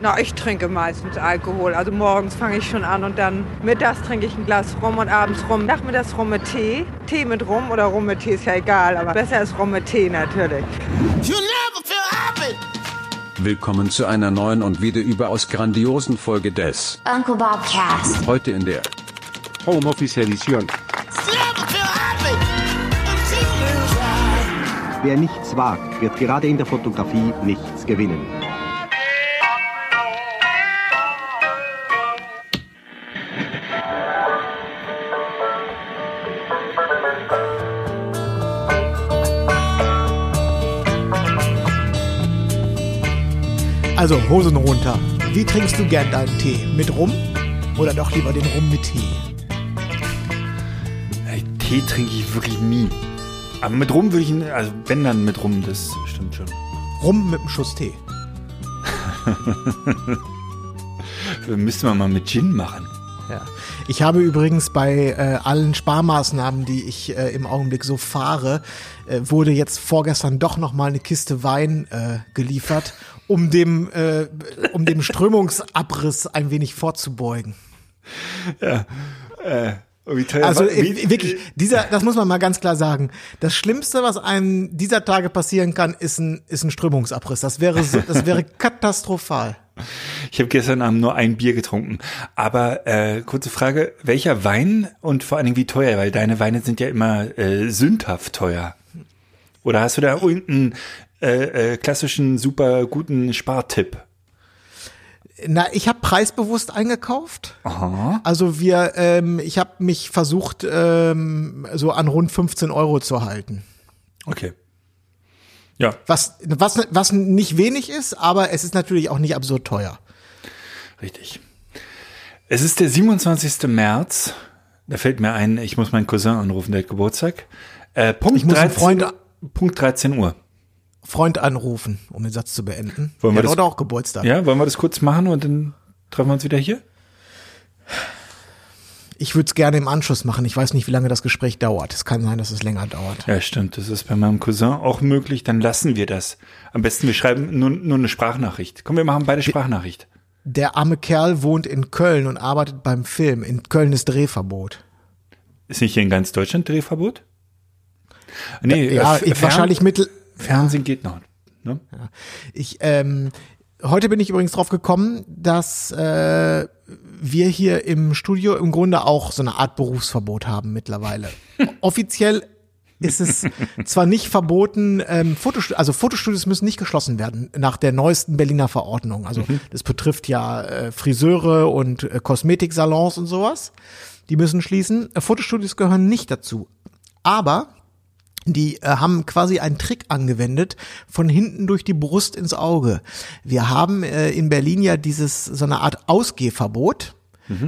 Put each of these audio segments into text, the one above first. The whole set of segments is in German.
Na, ich trinke meistens Alkohol. Also morgens fange ich schon an und dann mittags trinke ich ein Glas Rum und abends Rum. Nachmittags Rum mit Tee. Tee mit Rum oder Rum mit Tee ist ja egal, aber besser ist Rum mit Tee natürlich. Willkommen zu einer neuen und wieder überaus grandiosen Folge des Uncle Bob Cast. Heute in der Homeoffice Edition. Wer nichts wagt, wird gerade in der Fotografie nichts gewinnen. Also Hosen runter. Wie trinkst du gern deinen Tee? Mit Rum oder doch lieber den Rum mit Tee? Ey, Tee trinke ich wirklich nie. Aber mit Rum würde ich, ihn- also wenn dann mit Rum, das stimmt schon. Rum mit einem Schuss Tee. Müsste man mal mit Gin machen. Ja. Ich habe übrigens bei äh, allen Sparmaßnahmen, die ich äh, im Augenblick so fahre, äh, wurde jetzt vorgestern doch noch mal eine Kiste Wein äh, geliefert, um dem äh, um dem Strömungsabriss ein wenig vorzubeugen. Also war- äh, wie, wirklich, dieser, das muss man mal ganz klar sagen. Das Schlimmste, was einem dieser Tage passieren kann, ist ein, ist ein Strömungsabriss. Das wäre, so, das wäre katastrophal. Ich habe gestern Abend nur ein Bier getrunken. Aber äh, kurze Frage, welcher Wein und vor allen Dingen wie teuer? Weil deine Weine sind ja immer äh, sündhaft teuer. Oder hast du da irgendeinen äh, äh, klassischen, super guten Spartipp? Na, ich habe preisbewusst eingekauft. Aha. Also wir, ähm, ich habe mich versucht, ähm, so an rund 15 Euro zu halten. Okay. Ja, Was, was, was nicht wenig ist, aber es ist natürlich auch nicht absurd teuer. Richtig. Es ist der 27. März. Da fällt mir ein, ich muss meinen Cousin anrufen, der hat Geburtstag. Äh, Punkt, Ich muss einen 13, Freund- Punkt 13 Uhr. Freund anrufen, um den Satz zu beenden. Wollen wir Der das- hat heute auch Geburtstag. Ja, wollen wir das kurz machen und dann treffen wir uns wieder hier? Ich würde es gerne im Anschluss machen. Ich weiß nicht, wie lange das Gespräch dauert. Es kann sein, dass es länger dauert. Ja, stimmt. Das ist bei meinem Cousin auch möglich. Dann lassen wir das. Am besten, wir schreiben nur, nur eine Sprachnachricht. Komm, wir machen beide Sprachnachricht. Der arme Kerl wohnt in Köln und arbeitet beim Film. In Köln ist Drehverbot. Ist nicht hier in ganz Deutschland Drehverbot? Nee, Ja, äh, Fern- wahrscheinlich mittel. Fernsehen geht noch. Ne? Ich, ähm, heute bin ich übrigens drauf gekommen, dass äh, wir hier im Studio im Grunde auch so eine Art Berufsverbot haben mittlerweile. Offiziell ist es zwar nicht verboten, ähm, Fotostu also Fotostudios müssen nicht geschlossen werden nach der neuesten Berliner Verordnung. Also das betrifft ja äh, Friseure und äh, Kosmetiksalons und sowas. Die müssen schließen. Äh, Fotostudios gehören nicht dazu. Aber die äh, haben quasi einen Trick angewendet, von hinten durch die Brust ins Auge. Wir haben äh, in Berlin ja dieses, so eine Art Ausgehverbot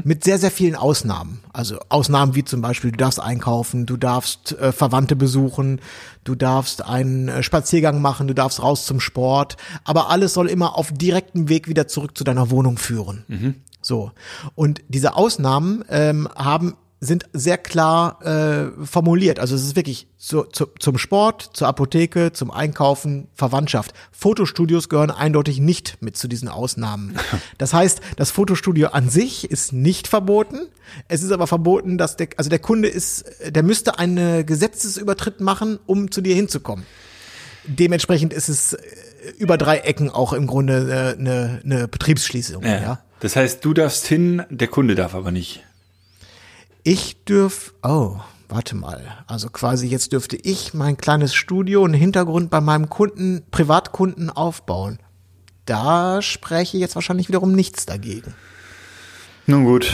mit sehr, sehr vielen Ausnahmen. Also Ausnahmen wie zum Beispiel, du darfst einkaufen, du darfst äh, Verwandte besuchen, du darfst einen äh, Spaziergang machen, du darfst raus zum Sport, aber alles soll immer auf direktem Weg wieder zurück zu deiner Wohnung führen. So. Und diese Ausnahmen ähm, haben sind sehr klar äh, formuliert. Also es ist wirklich zu, zu, zum Sport, zur Apotheke, zum Einkaufen, Verwandtschaft. Fotostudios gehören eindeutig nicht mit zu diesen Ausnahmen. Das heißt, das Fotostudio an sich ist nicht verboten. Es ist aber verboten, dass der, also der Kunde ist, der müsste einen Gesetzesübertritt machen, um zu dir hinzukommen. Dementsprechend ist es äh, über drei Ecken auch im Grunde äh, eine, eine Betriebsschließung. Ja. ja. Das heißt, du darfst hin, der Kunde darf aber nicht. Ich dürf, oh, warte mal. Also quasi jetzt dürfte ich mein kleines Studio, einen Hintergrund bei meinem Kunden, Privatkunden aufbauen. Da spreche jetzt wahrscheinlich wiederum nichts dagegen. Nun gut.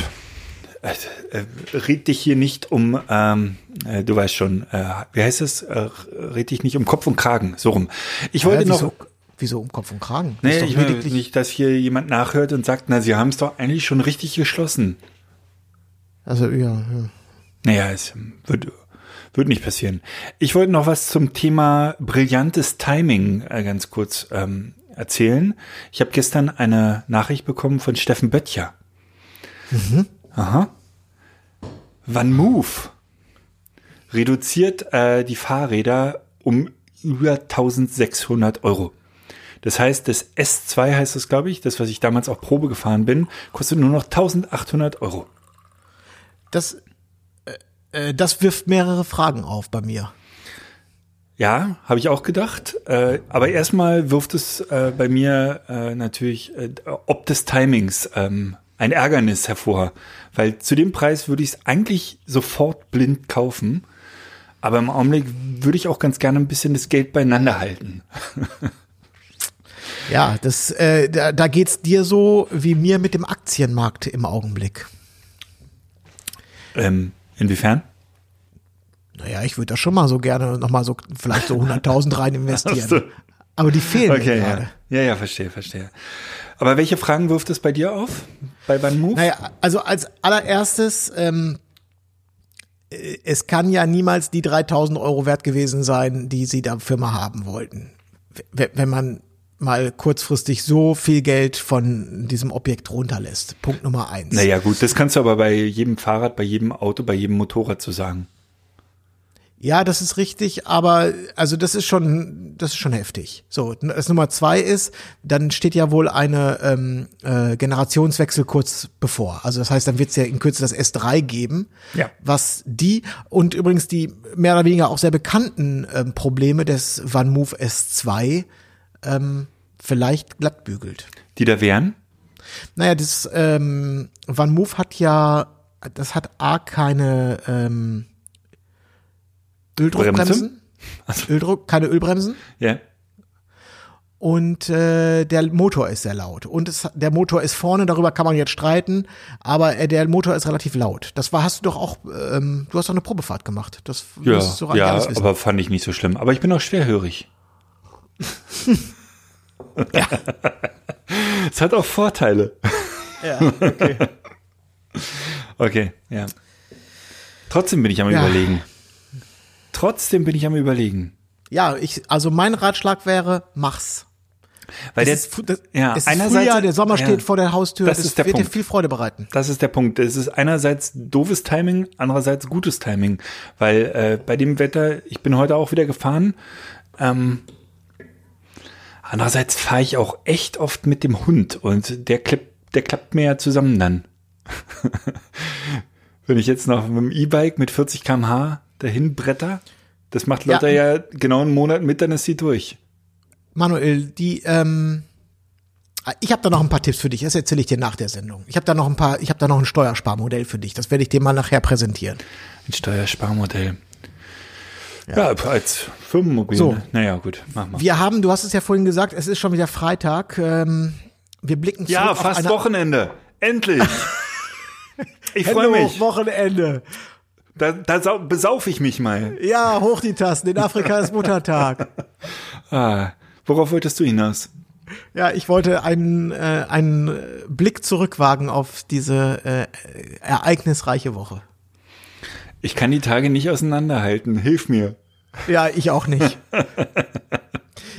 Äh, äh, red dich hier nicht um, ähm, äh, du weißt schon, äh, wie heißt es? Red dich nicht um Kopf und Kragen, so rum. Ich wollte Hä, noch, wieso, wieso um Kopf und Kragen? Nee, ich will nicht, dass hier jemand nachhört und sagt, na, sie haben es doch eigentlich schon richtig geschlossen. Also ja, ja. Naja, es wird, wird nicht passieren. Ich wollte noch was zum Thema brillantes Timing äh, ganz kurz ähm, erzählen. Ich habe gestern eine Nachricht bekommen von Steffen Böttcher. Aha. Van Move reduziert äh, die Fahrräder um über 1600 Euro. Das heißt, das S2 heißt das, glaube ich, das, was ich damals auch Probe gefahren bin, kostet nur noch 1800 Euro. Das, äh, äh, das wirft mehrere Fragen auf bei mir. Ja, habe ich auch gedacht. Äh, aber erstmal wirft es äh, bei mir äh, natürlich äh, ob des Timings ähm, ein Ärgernis hervor. Weil zu dem Preis würde ich es eigentlich sofort blind kaufen. Aber im Augenblick würde ich auch ganz gerne ein bisschen das Geld beieinander halten. Ja, das, äh, da, da geht's dir so wie mir mit dem Aktienmarkt im Augenblick. Ähm, inwiefern? Naja, ich würde da schon mal so gerne nochmal so vielleicht so 100.000 rein investieren. So. Aber die fehlen mir Okay, gerade. ja. ja, ja, verstehe, verstehe. Aber welche Fragen wirft es bei dir auf? Bei Van Move? Naja, also als allererstes, ähm, äh, es kann ja niemals die 3000 Euro wert gewesen sein, die sie der Firma haben wollten. Wenn man mal kurzfristig so viel Geld von diesem Objekt runterlässt. Punkt Nummer eins. Naja, gut, das kannst du aber bei jedem Fahrrad, bei jedem Auto, bei jedem Motorrad so sagen. Ja, das ist richtig, aber also das ist schon, das ist schon heftig. So, das Nummer zwei ist, dann steht ja wohl eine ähm, äh, Generationswechsel kurz bevor. Also das heißt, dann wird es ja in Kürze das S3 geben, Ja. was die und übrigens die mehr oder weniger auch sehr bekannten ähm, Probleme des Van Move S2 ähm, vielleicht glattbügelt. Die da wären? Naja, das ähm, Van Move hat ja, das hat A keine ähm, Öldruckbremsen. Also, Öldruck, keine Ölbremsen. ja. Und äh, der Motor ist sehr laut. Und es, der Motor ist vorne, darüber kann man jetzt streiten, aber äh, der Motor ist relativ laut. Das war, hast du doch auch, ähm, du hast doch eine Probefahrt gemacht. Das Ja, ja aber fand ich nicht so schlimm. Aber ich bin auch schwerhörig. Es hat auch Vorteile. ja, okay. Okay, ja. Trotzdem bin ich am Ja. Überlegen. Trotzdem bin ich am Überlegen. ja, ich, also mein Ratschlag wäre, mach's. Weil es der, ist, ja, es ist einerseits- Frühjahr, der Sommer ja. steht vor der Haustür, Das das, ist der wird dir Punkt. viel Freude bereiten. Das ist der Punkt. Es ist einerseits doofes Timing, andererseits gutes Timing, weil äh, bei dem Wetter, ich bin heute auch wieder gefahren. Ähm, andererseits fahre ich auch echt oft mit dem Hund und der klappt, der klappt mir ja zusammen dann. Wenn ich jetzt noch mit dem E-Bike mit 40 km/h dahin bretter, das macht Ja. Lotta ja, genau einen Monat mit, dann ist sie durch. Manuel, die, ähm, ich habe da noch ein paar Tipps für dich. Das erzähle ich dir nach der Sendung. Ich habe da noch ein paar, ich habe da noch ein Steuersparmodell für dich. Das werde ich dir mal nachher präsentieren. Ein Steuersparmodell. Ja, als Firmenmobil. So. Naja, gut, mach mal. Wir haben, du hast es ja vorhin gesagt, es ist schon wieder Freitag. Ähm, wir blicken zurück Ja, auf fast eine Wochenende. Endlich. Ich freue mich. Wochenende. Da, da sau- besaufe ich mich mal. Ja, hoch die Tasten. In Afrika ist Muttertag. Ah, worauf wolltest du hinaus? Ja, ich wollte einen, äh, einen Blick zurückwagen auf diese äh, ereignisreiche Woche. Ich kann die Tage nicht auseinanderhalten. Hilf mir. Ja, ich auch nicht.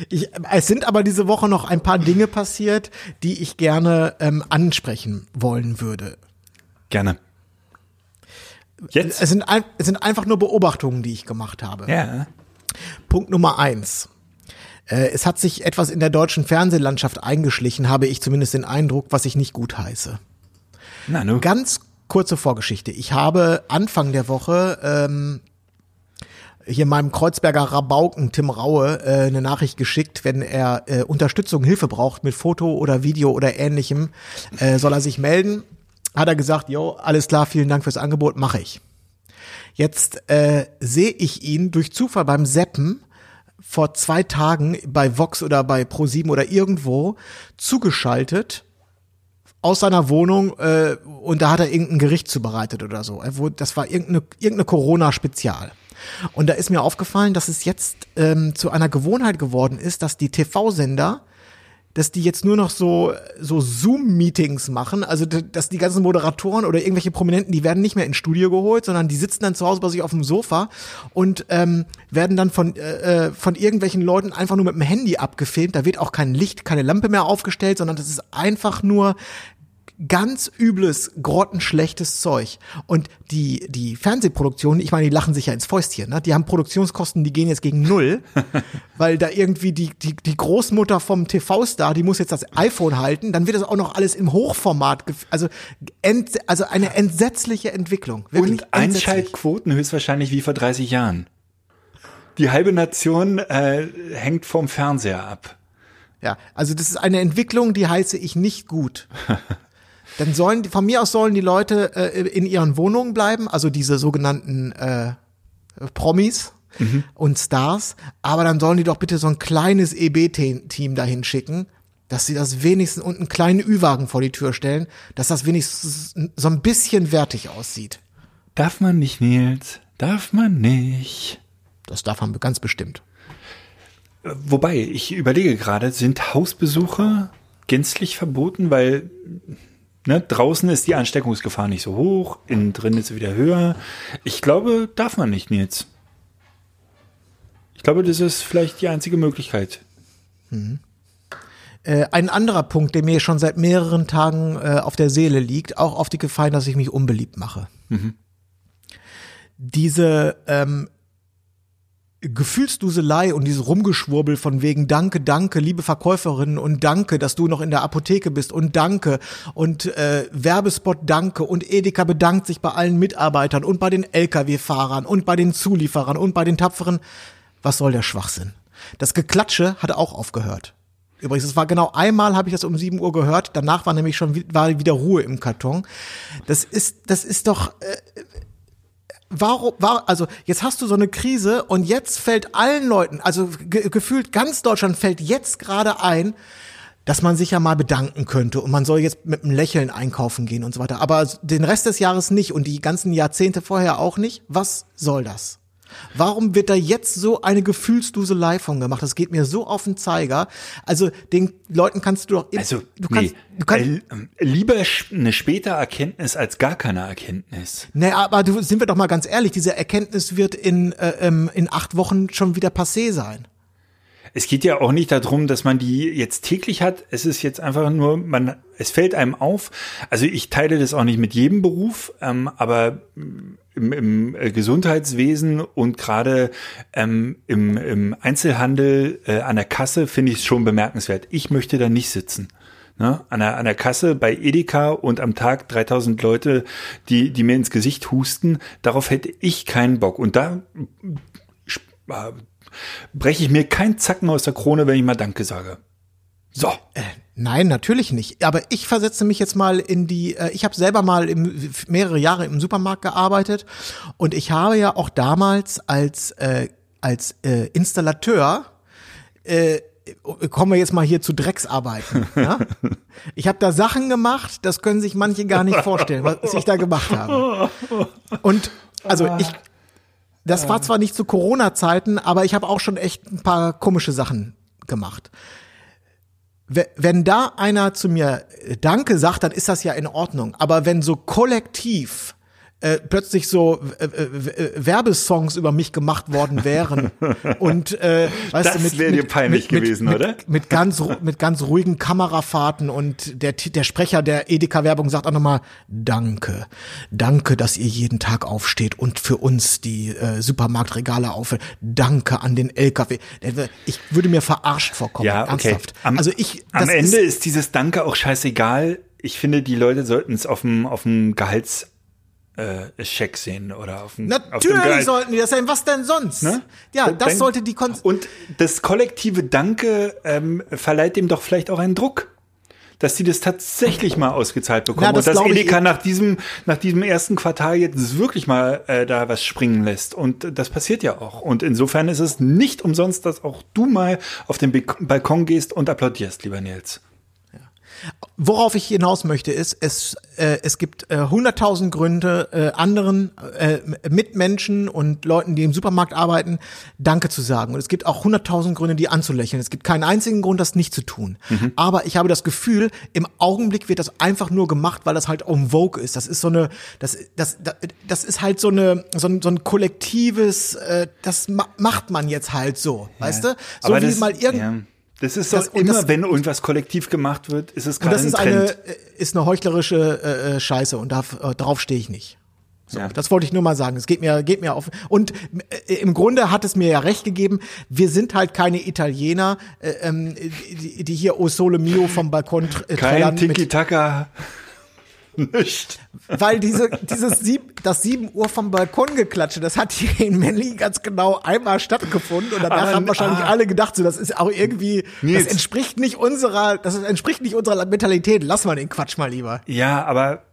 Ich, es sind aber diese Woche noch ein paar Dinge passiert, die ich gerne ähm, ansprechen wollen würde. Gerne. Jetzt? Es sind, ein, es sind einfach nur Beobachtungen, die ich gemacht habe. Ja. Punkt Nummer eins. Äh, es hat sich etwas in der deutschen Fernsehlandschaft eingeschlichen, habe ich zumindest den Eindruck, was ich nicht gut heiße. Na, nu. Ganz kurze Vorgeschichte. Ich habe Anfang der Woche ähm, hier meinem Kreuzberger Rabauken Tim Raue äh, eine Nachricht geschickt, wenn er äh, Unterstützung, Hilfe braucht mit Foto oder Video oder ähnlichem, äh, soll er sich melden. Hat er gesagt, jo, alles klar, vielen Dank fürs Angebot, mache ich. Jetzt äh, sehe ich ihn durch Zufall beim Seppen vor zwei Tagen bei Vox oder bei Pro7 oder irgendwo zugeschaltet aus seiner Wohnung äh, und da hat er irgendein Gericht zubereitet oder so. Das war irgendeine, irgendeine Corona-Spezial. Und da ist mir aufgefallen, dass es jetzt ähm, zu einer Gewohnheit geworden ist, dass die TV-Sender, dass die jetzt nur noch so, so Zoom-Meetings machen. Also, dass die ganzen Moderatoren oder irgendwelche Prominenten, die werden nicht mehr ins Studio geholt, sondern die sitzen dann zu Hause bei sich auf dem Sofa und ähm, werden dann von, äh, äh, von irgendwelchen Leuten einfach nur mit dem Handy abgefilmt. Da wird auch kein Licht, keine Lampe mehr aufgestellt, sondern das ist einfach nur ganz übles, grottenschlechtes Zeug. Und die, die Fernsehproduktion, ich meine, die lachen sich ja ins Fäustchen, ne? Die haben Produktionskosten, die gehen jetzt gegen null, weil da irgendwie die, die, die Großmutter vom TV-Star, die muss jetzt das iPhone halten, dann wird das auch noch alles im Hochformat, also, ent, also eine entsetzliche Entwicklung. Wirklich Und. Einschaltquoten höchstwahrscheinlich wie vor 30 Jahren. Die halbe Nation äh, hängt vom Fernseher ab. Ja, also das ist eine Entwicklung, die heiße ich nicht gut. Dann sollen, von mir aus sollen die Leute äh, in ihren Wohnungen bleiben, also diese sogenannten äh, Promis und Stars, aber dann sollen die doch bitte so ein kleines EB-Team dahin schicken, dass sie das wenigstens und einen kleinen Ü-Wagen vor die Tür stellen, dass das wenigstens so ein bisschen wertig aussieht. Darf man nicht, Nils? Darf man nicht? Das darf man ganz bestimmt. Wobei, ich überlege gerade, sind Hausbesuche gänzlich verboten, weil ne, draußen ist die Ansteckungsgefahr nicht so hoch, innen drin ist sie wieder höher. Ich glaube, darf man nicht, Nils. Ich glaube, das ist vielleicht die einzige Möglichkeit. Äh, ein anderer Punkt, der mir schon seit mehreren Tagen äh, auf der Seele liegt, auch auf die Gefahr, dass ich mich unbeliebt mache. Diese ähm, Gefühlsduselei und dieses Rumgeschwurbel von wegen Danke, danke, liebe Verkäuferin und danke, dass du noch in der Apotheke bist und danke und äh, Werbespot danke und Edeka bedankt sich bei allen Mitarbeitern und bei den Lkw-Fahrern und bei den Zulieferern und bei den Tapferen. Was soll der Schwachsinn? Das Geklatsche hat auch aufgehört. Übrigens, es war genau einmal, habe ich das um 7 Uhr gehört. Danach war nämlich schon war wieder Ruhe im Karton. Das ist, das ist doch. Äh, warum, war, also jetzt hast du so eine Krise und jetzt fällt allen Leuten, also ge gefühlt ganz Deutschland fällt jetzt gerade ein, dass man sich ja mal bedanken könnte und man soll jetzt mit einem Lächeln einkaufen gehen und so weiter. Aber den Rest des Jahres nicht und die ganzen Jahrzehnte vorher auch nicht. Was soll das? Warum wird da jetzt so eine Gefühlsduselei von gemacht? Das geht mir so auf den Zeiger. Also den Leuten kannst du doch, Also, du kannst, nee, du kannst, äh, lieber sch- eine späte Erkenntnis als gar keine Erkenntnis. Nee, aber du, sind wir doch mal ganz ehrlich, diese Erkenntnis wird in, äh, ähm, in acht Wochen schon wieder passé sein. Es geht ja auch nicht darum, dass man die jetzt täglich hat. Es ist jetzt einfach nur, man, es fällt einem auf. Also ich teile das auch nicht mit jedem Beruf, ähm, aber im, im äh, Gesundheitswesen und gerade ähm, im, im Einzelhandel äh, an der Kasse finde ich es schon bemerkenswert. Ich möchte da nicht sitzen. Ne? An, der, an der Kasse bei Edeka und am Tag 3000 Leute, die, die mir ins Gesicht husten, darauf hätte ich keinen Bock. Und da äh, breche ich mir keinen Zacken aus der Krone, wenn ich mal Danke sage. So. Nein, natürlich nicht. Aber ich versetze mich jetzt mal in die, äh, ich habe selber mal im, mehrere Jahre im Supermarkt gearbeitet und ich habe ja auch damals als, äh, als äh, Installateur äh, kommen wir jetzt mal hier zu Drecksarbeiten. Ja? Ich habe da Sachen gemacht, das können sich manche gar nicht vorstellen, was ich da gemacht habe. Und also ich, das war zwar nicht zu Corona-Zeiten, aber ich habe auch schon echt ein paar komische Sachen gemacht. We- Wenn da einer zu mir äh, Danke sagt, dann ist das ja in Ordnung. Aber wenn so kollektiv äh, plötzlich so äh, äh, äh, Werbesongs über mich gemacht worden wären und äh, weißt Das du, wäre dir peinlich mit, gewesen, mit, oder? Mit, mit ganz mit ganz ruhigen Kamerafahrten und der der Sprecher der Edeka Werbung sagt auch nochmal Danke, danke, dass ihr jeden Tag aufsteht und für uns die äh, Supermarktregale auffüllt. Danke an den LKW. Ich würde mir verarscht vorkommen, Ja, okay. ernsthaft. Am, also ich am Ende ist, ist, dieses Danke auch scheißegal. Ich finde, die Leute sollten es auf dem, auf dem Gehalts, äh, Scheck sehen oder auf dem, auf dem Natürlich sollten die das sein. Was denn sonst? Ne? Ja, Und das dann- sollte die Kon Und das kollektive Danke ähm, verleiht dem doch vielleicht auch einen Druck. Dass die das tatsächlich mal ausgezahlt bekommen Na, das und dass Edeka eh- nach diesem, nach diesem ersten Quartal jetzt wirklich mal äh, da was springen lässt. Und das passiert ja auch. Und insofern ist es nicht umsonst, dass auch du mal auf den Balkon gehst und applaudierst, lieber Nils. Worauf ich hinaus möchte, ist, es, äh, es gibt äh, hunderttausend Gründe, äh, anderen äh, Mitmenschen und Leuten, die im Supermarkt arbeiten, Danke zu sagen. Und es gibt auch hunderttausend Gründe, die anzulächeln. Es gibt keinen einzigen Grund, das nicht zu tun. Aber ich habe das Gefühl, im Augenblick wird das einfach nur gemacht, weil das halt en vogue ist. Das ist so eine, das, das, das, das ist halt so eine, so ein, so ein kollektives, äh, das ma macht man jetzt halt so, weißt du? So Aber wie das- mal irgend ja. Das ist doch Das- immer, das- wenn irgendwas kollektiv gemacht wird, ist es gerade das ein ist Trend. eine, äh, ist eine heuchlerische äh, äh, Scheiße und da, äh, darauf stehe ich nicht. So, Ja. Das wollte ich nur mal sagen. Es geht mir, geht mir auf. Und äh, im Grunde hat es mir ja recht gegeben. Wir sind halt keine Italiener, äh, ähm, die, die hier O Sole Mio vom Balkon äh, Kein mit- Tiki-Taka. Nicht. Weil diese, dieses sieb, das 7 Uhr vom Balkon geklatsche, das hat hier in Berlin ganz genau einmal stattgefunden und danach Aber- haben wahrscheinlich ah. alle gedacht, so das ist auch irgendwie, Nils. das entspricht nicht unserer, das entspricht nicht unserer Mentalität. Lass mal den Quatsch mal lieber. Ja, aber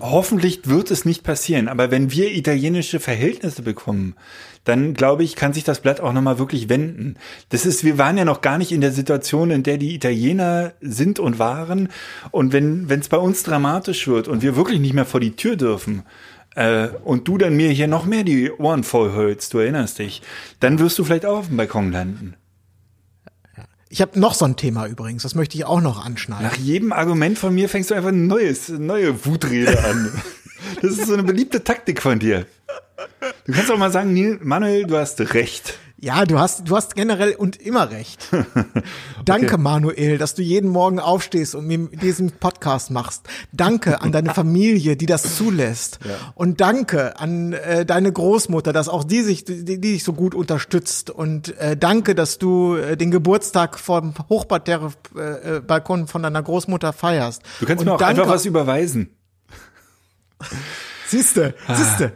hoffentlich wird es nicht passieren. Aber wenn wir italienische Verhältnisse bekommen, dann glaube ich, kann sich das Blatt auch nochmal wirklich wenden. Das ist, wir waren ja noch gar nicht in der Situation, in der die Italiener sind und waren. Und wenn es bei uns dramatisch wird und wir wirklich nicht mehr vor die Tür dürfen, äh, und du dann mir hier noch mehr die Ohren voll hölst, du erinnerst dich, dann wirst du vielleicht auch auf dem Balkon landen. Ich habe noch so ein Thema übrigens, das möchte ich auch noch anschneiden. Nach jedem Argument von mir fängst du einfach ein neues, neue Wutrede an. Das ist so eine beliebte Taktik von dir. Du kannst auch mal sagen, Manuel, du hast recht. Ja, du hast, du hast generell und immer recht. Danke, Manuel, dass du jeden Morgen aufstehst und mir diesen Podcast machst. Danke an deine Familie, die das zulässt. Und danke an äh, deine Großmutter, dass auch die sich, die, die dich so gut unterstützt. Und äh, danke, dass du äh, den Geburtstag vom Hochparterre-Balkon von deiner Großmutter feierst. Du kannst und mir auch danke, einfach was überweisen. Siehste, siehste.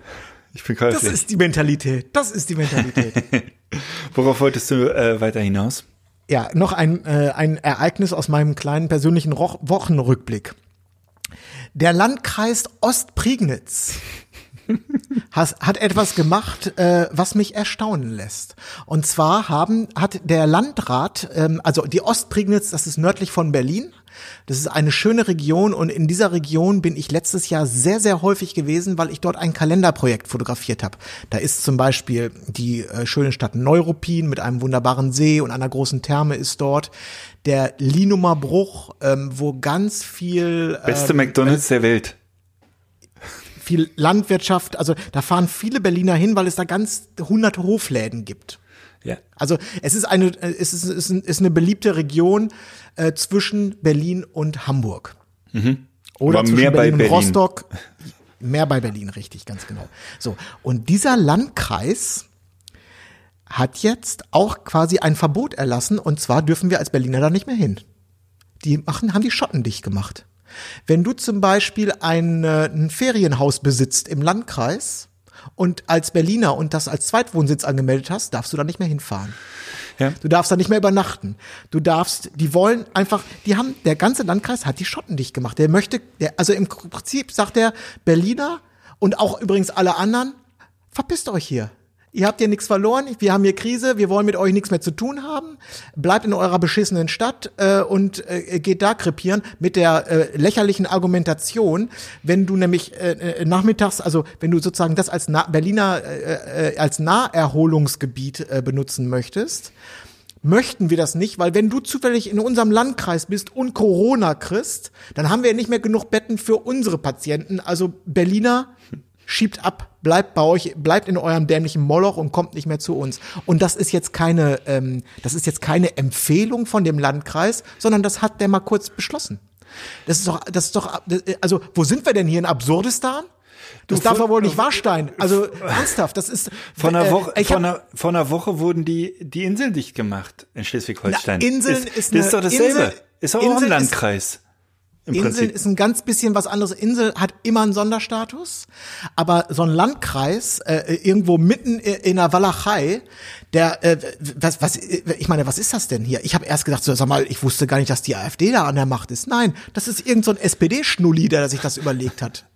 Ich bin Das käuflich. ist die Mentalität. Das ist die Mentalität. Worauf wolltest du äh, weiter hinaus? Ja, noch ein, äh, ein Ereignis aus meinem kleinen persönlichen Roch Wochenrückblick. Der Landkreis Ostprignitz has, hat etwas gemacht, äh, was mich erstaunen lässt. Und zwar haben, hat der Landrat, ähm, also die Ostprignitz, das ist nördlich von Berlin. Das ist eine schöne Region und in dieser Region bin ich letztes Jahr sehr, sehr häufig gewesen, weil ich dort ein Kalenderprojekt fotografiert habe. Da ist zum Beispiel die äh, schöne Stadt Neuruppin mit einem wunderbaren See und einer großen Therme ist dort. Der Linumer Bruch, ähm, wo ganz viel Beste ähm, McDonalds der Welt. viel Landwirtschaft, also da fahren viele Berliner hin, weil es da ganz hunderte Hofläden gibt. Ja. Also es ist eine, äh, es ist, es ist, eine beliebte Region äh, zwischen Berlin und Hamburg. Oder Mhm. Aber zwischen mehr bei Berlin und Berlin. Rostock. Mehr bei Berlin, richtig, ganz genau. So, und dieser Landkreis hat jetzt auch quasi ein Verbot erlassen und zwar dürfen wir als Berliner da nicht mehr hin. Die machen, haben die Schotten dicht gemacht. Wenn du zum Beispiel ein, äh, ein Ferienhaus besitzt im Landkreis und als Berliner und das als Zweitwohnsitz angemeldet hast, darfst du da nicht mehr hinfahren. Ja. Du darfst da nicht mehr übernachten. Du darfst, die wollen einfach, die haben, der ganze Landkreis hat die Schotten dicht gemacht. Der möchte, der, also im Prinzip sagt der Berliner und auch übrigens alle anderen, verpisst euch hier. Ihr habt hier nichts verloren, wir haben hier Krise, wir wollen mit euch nichts mehr zu tun haben. Bleibt in eurer beschissenen Stadt äh, und äh, geht da krepieren mit der äh, lächerlichen Argumentation, wenn du nämlich äh, äh, nachmittags, also wenn du sozusagen das als Na Berliner äh, äh, als Naherholungsgebiet äh, benutzen möchtest, möchten wir das nicht, weil wenn du zufällig in unserem Landkreis bist und Corona kriegst, dann haben wir nicht mehr genug Betten für unsere Patienten. Also Berliner, schiebt ab, bleibt bei euch, bleibt in eurem dämlichen Moloch und kommt nicht mehr zu uns. Und das ist jetzt keine, ähm, das ist jetzt keine Empfehlung von dem Landkreis, sondern das hat der mal kurz beschlossen. Das ist doch, das ist doch, also wo sind wir denn hier in Absurdistan? Das darf vor- doch wohl nicht wahr sein. Also ernsthaft, das ist Vor einer, äh, Woche, vor, hab- einer, vor einer Woche wurden die, die Inseln dicht gemacht in Schleswig-Holstein. Inseln ist, ist das ist doch dasselbe. Insel- ist auch Insel ein ist- Landkreis. Im Inseln Prinzip. ist ein ganz bisschen was anderes. Insel hat immer einen Sonderstatus, aber so ein Landkreis äh, irgendwo mitten in der Walachei, der äh, was was ich meine, was ist das denn hier? Ich habe erst gedacht, so, sag mal, ich wusste gar nicht, dass die AfD da an der Macht ist. Nein, das ist irgend so ein SPD-Schnulli, der sich das überlegt hat.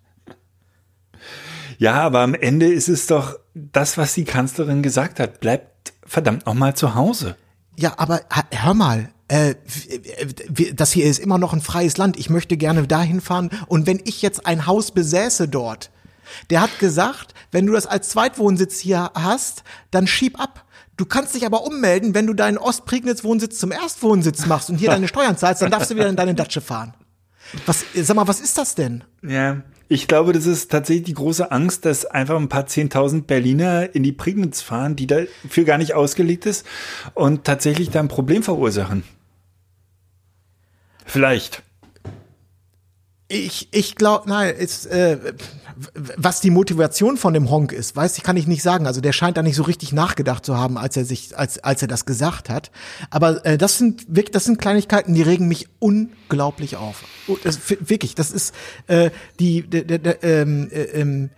Ja, aber am Ende ist es doch das, was die Kanzlerin gesagt hat. Bleibt verdammt noch mal zu Hause. Ja, aber hör mal, äh, w- das hier ist immer noch ein freies Land. Ich möchte gerne dahin fahren. Und wenn ich jetzt ein Haus besäße dort, der hat gesagt, wenn du das als Zweitwohnsitz hier hast, dann schieb ab. Du kannst dich aber ummelden, wenn du deinen Ostprignitz-Wohnsitz zum Erstwohnsitz machst und hier deine Steuern zahlst, dann darfst du wieder in deine Datsche fahren. Was, sag mal, was ist das denn? Ja, Ich glaube, das ist tatsächlich die große Angst, dass einfach ein paar zehntausend Berliner in die Prignitz fahren, die dafür gar nicht ausgelegt ist und tatsächlich da ein Problem verursachen. Vielleicht. Ich, ich glaube, nein, ist, äh, was die Motivation von dem Honk ist, weiß ich, kann ich nicht sagen. Also der scheint da nicht so richtig nachgedacht zu haben, als er sich, als, als er das gesagt hat. Aber äh, das sind wirklich, das sind Kleinigkeiten, die regen mich unglaublich auf. Das, wirklich, das ist äh, die, de, de, de, ähm, äh, ähm,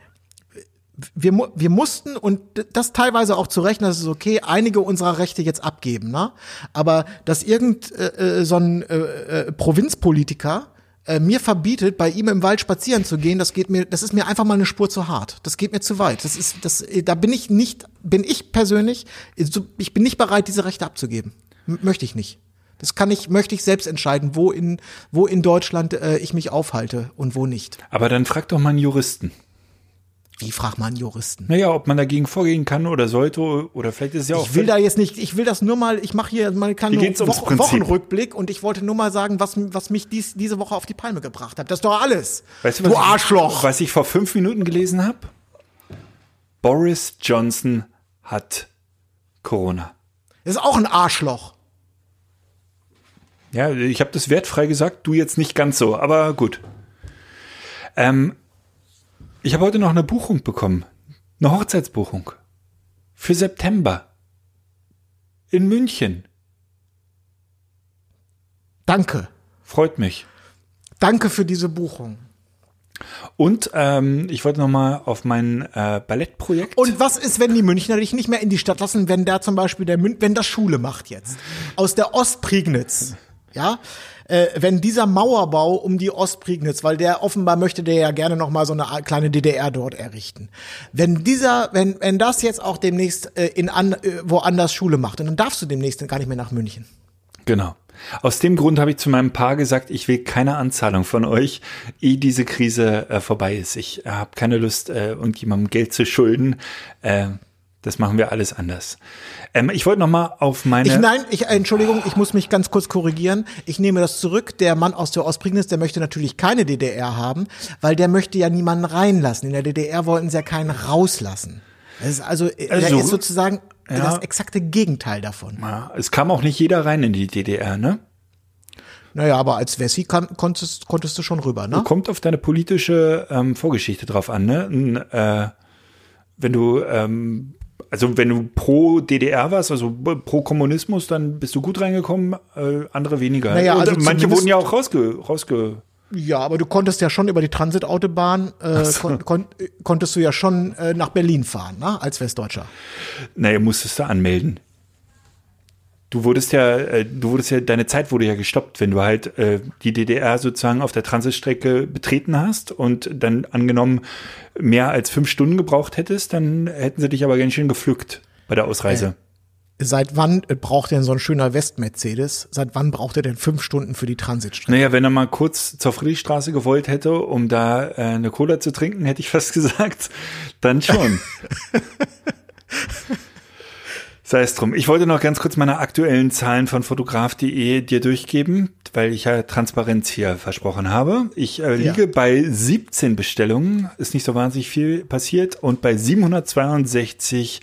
wir, wir mussten und das teilweise auch zu rechnen, das ist okay, einige unserer Rechte jetzt abgeben, ne? Aber dass irgend äh, äh, so ein äh, äh, Provinzpolitiker äh, mir verbietet, bei ihm im Wald spazieren zu gehen, das geht mir, das ist mir einfach mal eine Spur zu hart. Das geht mir zu weit. Das ist, das, da bin ich nicht, bin ich persönlich, ich bin nicht bereit, diese Rechte abzugeben. M möchte ich nicht. Das kann ich, möchte ich selbst entscheiden, wo in, wo in Deutschland äh, ich mich aufhalte und wo nicht. Aber dann frag doch mal einen Juristen. Wie fragt man einen Juristen? Naja, ob man dagegen vorgehen kann oder sollte oder vielleicht ist es ja auch. Ich will da jetzt nicht, ich will das nur mal, ich mache hier mal keinen Prinzip. Wochenrückblick und ich wollte nur mal sagen, was, was mich dies, diese Woche auf die Palme gebracht hat. Das ist doch alles. weißt du, du was Arschloch. Ich, was ich vor fünf Minuten gelesen habe? Boris Johnson hat Corona. Das ist auch ein Arschloch. Ja, ich habe das wertfrei gesagt, du jetzt nicht ganz so, aber gut. Ähm, ich habe heute noch eine Buchung bekommen. Eine Hochzeitsbuchung. Für September. In München. Danke. Freut mich. Danke für diese Buchung. Und ähm, ich wollte noch mal auf mein äh, Ballettprojekt. Und was ist, wenn die Münchner dich nicht mehr in die Stadt lassen, wenn da zum Beispiel der Mün wenn das Schule macht jetzt? Aus der Ostprignitz, ja? Äh, wenn dieser Mauerbau um die Ostprignitz, weil der offenbar möchte der ja gerne noch mal so eine kleine DDR dort errichten. Wenn dieser, wenn, wenn das jetzt auch demnächst äh, in an, äh, woanders Schule macht, dann darfst du demnächst gar nicht mehr nach München. Genau. Aus dem Grund habe ich zu meinem Paar gesagt, ich will keine Anzahlung von euch, ehe diese Krise äh, vorbei ist. Ich habe keine Lust, äh, irgendjemandem Geld zu schulden. Äh, das machen wir alles anders. Ähm, ich wollte noch mal auf meine. Ich, nein, ich, Entschuldigung, ich muss mich ganz kurz korrigieren. Ich nehme das zurück. Der Mann aus der Ostprignitz, der möchte natürlich keine DDR haben, weil der möchte ja niemanden reinlassen. In der DDR wollten sie ja keinen rauslassen. Das ist also, äh, Also, der ist sozusagen ja. das exakte Gegenteil davon. Ja, es kam auch nicht jeder rein in die DDR, ne? Naja, aber als Wessi kann, konntest, konntest du schon rüber, ne? Kommt auf deine politische ähm, Vorgeschichte drauf an, ne? N, äh, wenn du ähm, also wenn du pro DDR warst, also pro Kommunismus, dann bist du gut reingekommen, äh, andere weniger. Naja, also manche wurden ja auch rausge, rausge Ja, aber du konntest ja schon über die Transitautobahn, äh, kon, kon, äh, konntest du ja schon äh, nach Berlin fahren, ne? als Westdeutscher. Naja, musstest du anmelden. Du wurdest ja, äh, du wurdest ja, deine Zeit wurde ja gestoppt, wenn du halt äh, die DDR sozusagen auf der Transitstrecke betreten hast und dann angenommen mehr als fünf Stunden gebraucht hättest, dann hätten sie dich aber ganz schön gepflückt bei der Ausreise. Seit wann äh, braucht denn so ein schöner West-Mercedes? Seit wann braucht er denn fünf Stunden für die Transitstrecke? Naja, wenn er mal kurz zur Friedrichstraße gewollt hätte, um da äh, eine Cola zu trinken, hätte ich fast gesagt, dann schon. Sei es drum. Ich wollte noch ganz kurz meine aktuellen Zahlen von fotograf.de dir durchgeben, weil ich ja Transparenz hier versprochen habe. Ich äh, liege Ja. bei 17 Bestellungen, ist nicht so wahnsinnig viel passiert und bei 762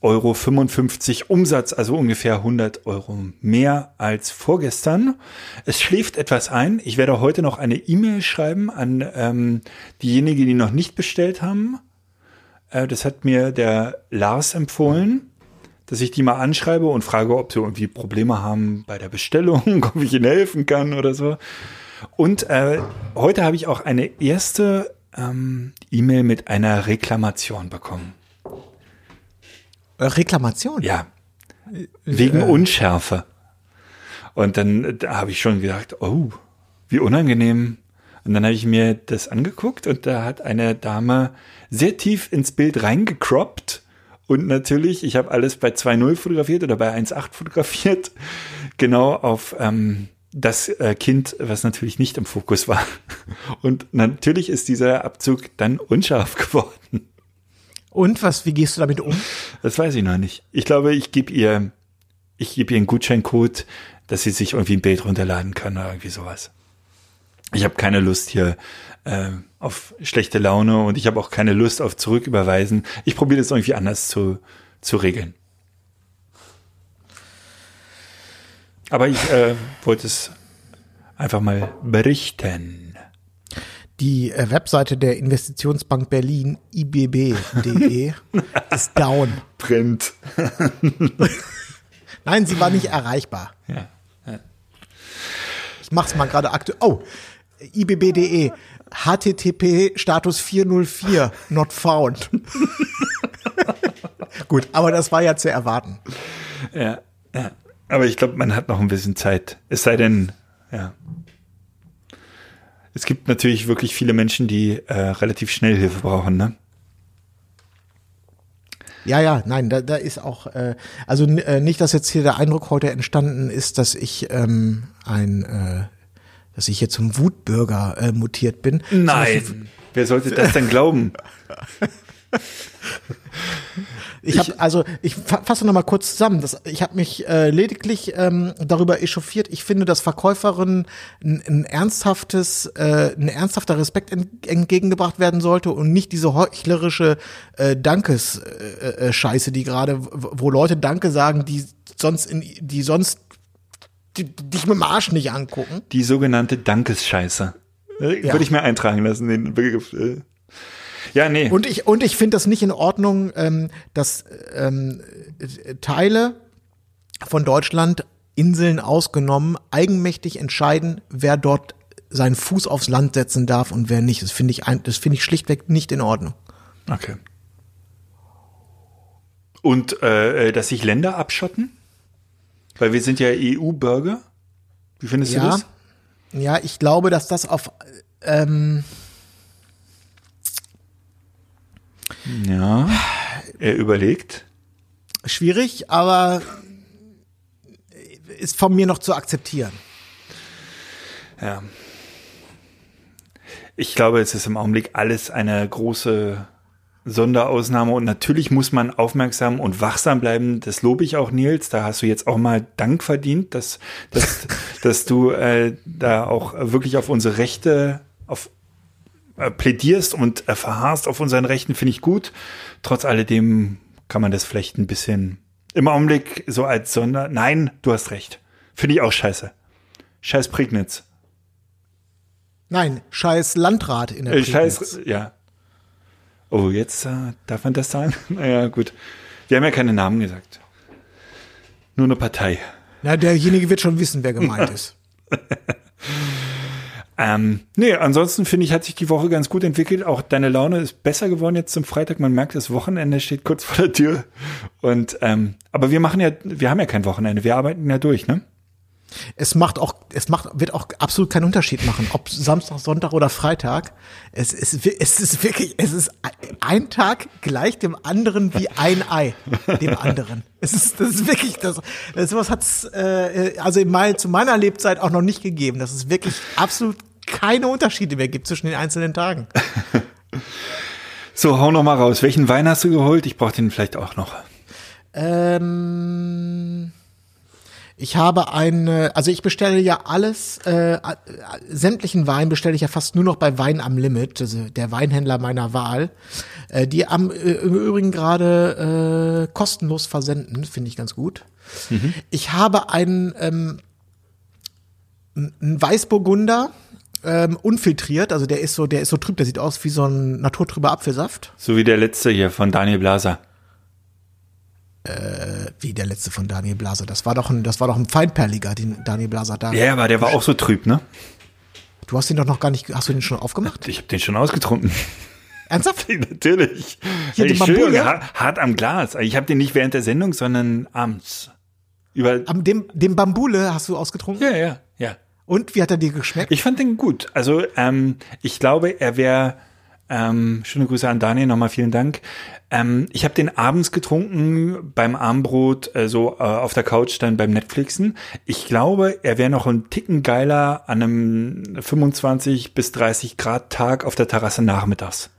Euro 55 Umsatz, also ungefähr 100 Euro mehr als vorgestern. Es schläft etwas ein. Ich werde heute noch eine E-Mail schreiben an ähm, diejenigen, die noch nicht bestellt haben. Äh, das hat mir der Lars empfohlen, dass ich die mal anschreibe und frage, ob sie irgendwie Probleme haben bei der Bestellung, ob ich ihnen helfen kann oder so. Und äh, heute habe ich auch eine erste ähm, E-Mail mit einer Reklamation bekommen. Äh, Reklamation? Ja. Wegen Unschärfe. Und dann äh, da habe ich schon gedacht, oh, wie unangenehm. Und dann habe ich mir das angeguckt und da hat eine Dame sehr tief ins Bild reingecroppt. Und natürlich, ich habe alles bei 2.0 fotografiert oder bei 1.8 fotografiert. Genau auf ähm, das äh, Kind, was natürlich nicht im Fokus war. Und natürlich ist dieser Abzug dann unscharf geworden. Und was, wie gehst du damit um? Das weiß ich noch nicht. Ich glaube, ich gebe ihr, ich gebe ihr einen Gutscheincode, dass sie sich irgendwie ein Bild runterladen kann oder irgendwie sowas. Ich habe keine Lust hier äh, auf schlechte Laune und ich habe auch keine Lust auf Zurücküberweisen. Ich probiere das irgendwie anders zu, zu regeln. Aber ich äh, wollte es einfach mal berichten. Die äh, Webseite der Investitionsbank Berlin, ibb.de, ist down. Brennt. Nein, sie war nicht erreichbar. Ja. Ich mach's mal gerade aktuell. Oh, ibb.de, HTTP Status 404, not found. Gut, aber das war ja zu erwarten. Ja, ja. Aber ich glaube, man hat noch ein bisschen Zeit. Es sei denn, ja. Es gibt natürlich wirklich viele Menschen, die äh, relativ schnell Hilfe brauchen, ne? Ja, ja, nein, da, da ist auch, äh, also äh, nicht, dass jetzt hier der Eindruck heute entstanden ist, dass ich ähm, ein, äh, dass ich hier zum Wutbürger äh, mutiert bin. Zum Beispiel- Nein. Wer sollte das denn glauben? Ich habe also ich fa- fasse noch mal kurz zusammen. Das, ich habe mich äh, lediglich ähm, darüber echauffiert. Ich finde, dass Verkäuferinnen ein, ein ernsthaftes, äh, ein ernsthafter Respekt en, entgegengebracht werden sollte und nicht diese heuchlerische äh, Dankes äh, äh, Scheiße, die gerade, wo Leute Danke sagen, die sonst in, die sonst dich mit dem Arsch nicht angucken. Die sogenannte Dankesscheiße. Äh, Ja. Würde ich mir eintragen lassen, den Begriff. äh. Ja, nee. Und ich, und ich finde das nicht in Ordnung, ähm, dass ähm, äh, Teile von Deutschland, Inseln ausgenommen, eigenmächtig entscheiden, wer dort seinen Fuß aufs Land setzen darf und wer nicht. Das finde ich, das finde ich schlichtweg nicht in Ordnung. Okay. Und äh, äh, dass sich Länder abschotten? Weil wir sind ja EU-Bürger. Wie findest du Ja, das? ja, ich glaube, dass das auf ähm, Ja. Er überlegt. schwierig, aber ist von mir noch zu akzeptieren. Ja. Ich glaube, es ist im Augenblick alles eine große Sonderausnahme und natürlich muss man aufmerksam und wachsam bleiben. Das lobe ich auch, Nils. Da hast du jetzt auch mal Dank verdient, dass, dass, dass du äh, da auch wirklich auf unsere Rechte auf, äh, plädierst und äh, verharrst auf unseren Rechten, finde ich gut. Trotz alledem kann man das vielleicht ein bisschen im Augenblick so als Sonder. Nein, du hast recht. Finde ich auch scheiße. Scheiß Prignitz. Nein, scheiß Landrat in der Äh, Prignitz. scheiß, ja. Oh, jetzt äh, darf man das sagen? Naja, gut. Wir haben ja keine Namen gesagt. Nur eine Partei. Na, derjenige wird schon wissen, wer gemeint ist. Ähm, nee, ansonsten finde ich, hat sich die Woche ganz gut entwickelt. Auch deine Laune ist besser geworden jetzt zum Freitag. Man merkt, das Wochenende steht kurz vor der Tür. Und ähm, aber wir machen ja, wir haben ja kein Wochenende. Wir arbeiten ja durch, ne? Es macht auch, es macht, wird auch absolut keinen Unterschied machen, ob Samstag, Sonntag oder Freitag. Es ist, es ist wirklich, es ist ein Tag gleich dem anderen wie ein Ei dem anderen. Es ist, das ist wirklich, das, sowas hat's, äh, also in mein, zu meiner Lebzeit auch noch nicht gegeben, dass es wirklich absolut keine Unterschiede mehr gibt zwischen den einzelnen Tagen. So, hau noch mal raus. Welchen Wein hast du geholt? Ich brauche den vielleicht auch noch. Ähm, ich habe eine, also ich bestelle ja alles, äh, äh, sämtlichen Wein bestelle ich ja fast nur noch bei Wein am Limit, also der Weinhändler meiner Wahl, äh, die am äh, im Übrigen gerade äh, kostenlos versenden, finde ich ganz gut. Ich habe einen, ähm, einen Weißburgunder, ähm, unfiltriert, also der ist so, der ist so trüb, der sieht aus wie so ein naturtrüber Apfelsaft. So wie der letzte hier von Daniel Blaser. Wie der letzte von Daniel Blaser. Das war doch ein, das war doch ein Feinperliger, den Daniel Blaser da. Ja, aber der war auch so trüb, ne? Du hast den doch noch gar nicht, hast du den schon aufgemacht? Ich habe den schon ausgetrunken. Ernsthaft? Natürlich. Hier, Bambuja? hart, hart am Glas. Ich habe den nicht während der Sendung, sondern abends. Über. Am dem, dem Bambule hast du ausgetrunken? Ja, ja, ja. Und wie hat er dir geschmeckt? Ich fand den gut. Also ähm, ich glaube, er wäre. Ähm, schöne Grüße an Daniel, nochmal vielen Dank. Ähm, ich habe den abends getrunken beim Armbrot, äh, so äh, auf der Couch dann beim Netflixen. Ich glaube, er wäre noch ein Ticken geiler an einem 25 bis 30 Grad Tag auf der Terrasse nachmittags.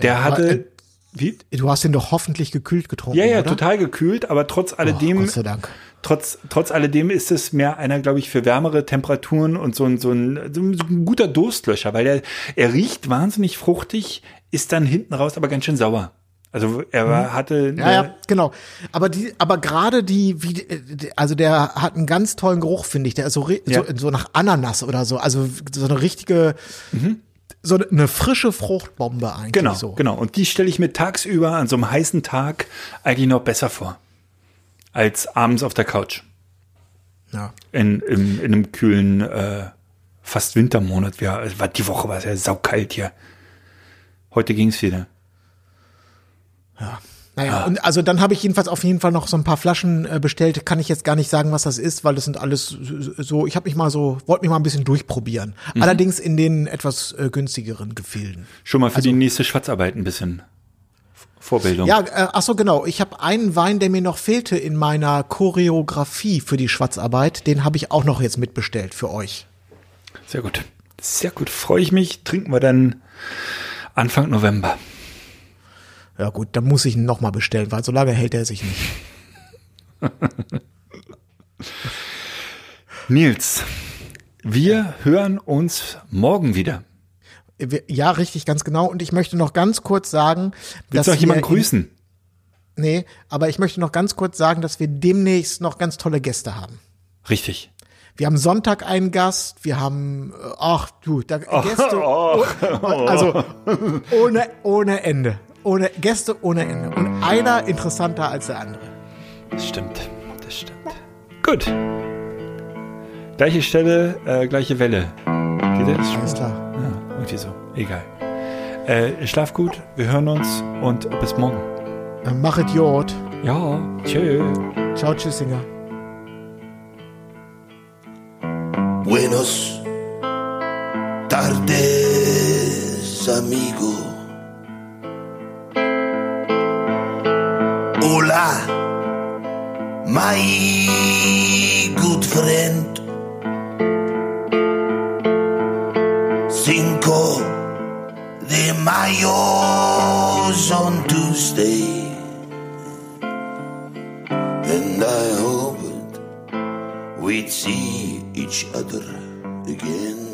Der aber, hatte. Wie? du hast den doch hoffentlich gekühlt getrunken, Ja, ja, oder? total gekühlt, aber trotz Oh, alledem Gott sei Dank. trotz, trotz alledem ist es mehr einer, glaube ich, für wärmere Temperaturen und so ein, so ein, so ein guter Durstlöscher, weil der, er riecht wahnsinnig fruchtig, ist dann hinten raus aber ganz schön sauer. Also er war, hatte Mhm. Ja, ja, genau. Aber die, aber gerade die, wie, also der hat einen ganz tollen Geruch, finde ich. Der ist so, Ja. so, so nach Ananas oder so. Also so eine richtige, so eine frische Fruchtbombe eigentlich. Genau, so. genau. Und die stelle ich mir tagsüber an so einem heißen Tag eigentlich noch besser vor. Als abends auf der Couch. Ja. In, in, in einem kühlen, äh, fast Wintermonat. Ja, es war, die Woche war es ja saukalt hier. Heute ging's wieder. Naja, und also dann habe ich jedenfalls auf jeden Fall noch so ein paar Flaschen äh, bestellt. Kann ich jetzt gar nicht sagen, was das ist, weil das sind alles so, ich habe mich mal so, wollte mich mal ein bisschen durchprobieren. Allerdings in den etwas äh, günstigeren Gefilden. Schon mal für die nächste Schwarzarbeit ein bisschen Vorbildung. Ja, äh, ach so genau. Ich habe einen Wein, der mir noch fehlte in meiner Choreografie für die Schwarzarbeit. Den habe ich auch noch jetzt mitbestellt für euch. Sehr gut. Sehr gut. Freue ich mich. Trinken wir dann Anfang November. Ja gut, dann muss ich ihn noch mal bestellen, weil so lange hält er sich nicht. Nils, wir hören uns morgen wieder. Ja, richtig, ganz genau. Und ich möchte noch ganz kurz sagen, Willst du noch wir jemanden grüßen? Nee, aber ich möchte noch ganz kurz sagen, dass wir demnächst noch ganz tolle Gäste haben. Richtig. Wir haben Sonntag einen Gast, wir haben, äh, ach du, da, Gäste, oh, also ohne, ohne Ende. Ohne, Gäste ohne Ende. Und einer interessanter als der andere. Das stimmt. Das stimmt. Gut. Gleiche Stelle, äh, gleiche Welle. Geht das? Alles klar. Ja, irgendwie so. Egal. Äh, schlaf gut, wir hören uns und bis morgen. Machet Jod. Ja, tschö. Ciao, Tschüssinger. Buenos tardes, amigo. My good friend. Cinco de Mayo's on Tuesday. And I hoped we'd see each other again.